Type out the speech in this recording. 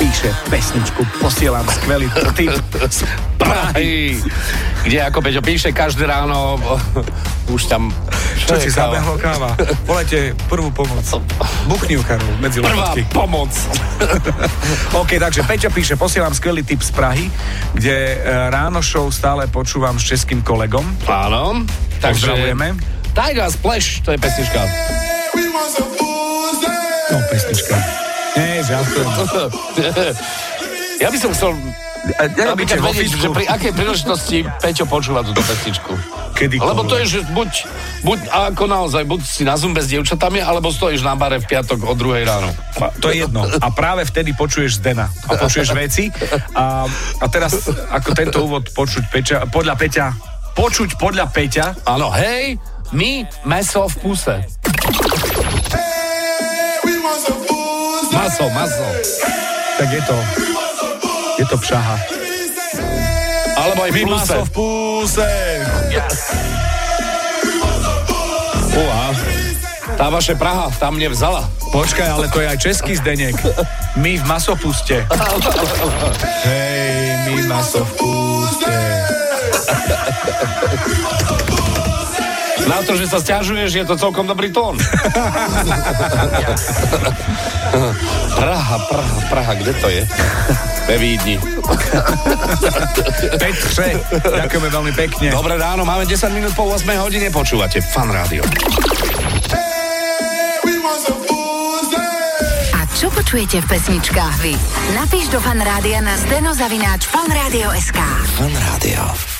píše pesničku, posielam skvelý tip z Prahy. Kde ako Peťo píše každé ráno, už tam... Čo si zabehlo káva? Volajte prvú pomoc. Buchni ju, Karol, medzi Prvá lopatky. pomoc. OK, takže Peťo píše, posielam skvelý tip z Prahy, kde e, ráno show stále počúvam s českým kolegom. Áno. Takže... Pozdravujeme. Tiger Splash, to je pesnička. No, pesnička. Nie, žaltujem. Ja by som chcel napríklad vedieť, že pri akej príležitosti Peťo počúva túto pesničku. Kedykoľvek. Lebo to je, že buď, buď ako naozaj, buď si na zumbe s dievčatami, alebo stojíš na bare v piatok o druhej ráno. To je jedno. A práve vtedy počuješ Zdena. A počuješ veci. A, a teraz, ako tento úvod počuť Peťa, podľa Peťa, počuť podľa Peťa, Áno, hej, my meso v puse. Maso, maso. tak je to, je to pšaha. Alebo aj v maso v púse. Uha. Tá vaše Praha tam mne vzala. Počkaj, ale to je aj český Zdenek. My v masopuste. Hej, my maso v púste. Na to, že sa stiažuješ, je to celkom dobrý tón. Praha, Praha, Praha, kde to je? Ve Vídni. Petře, ďakujeme veľmi pekne. Dobré ráno, máme 10 minút po 8 hodine, počúvate Fan Rádio. A čo počujete v pesničkách vy? Napíš do fanrádia na steno zavináč fanradio.sk. Fan Rádio.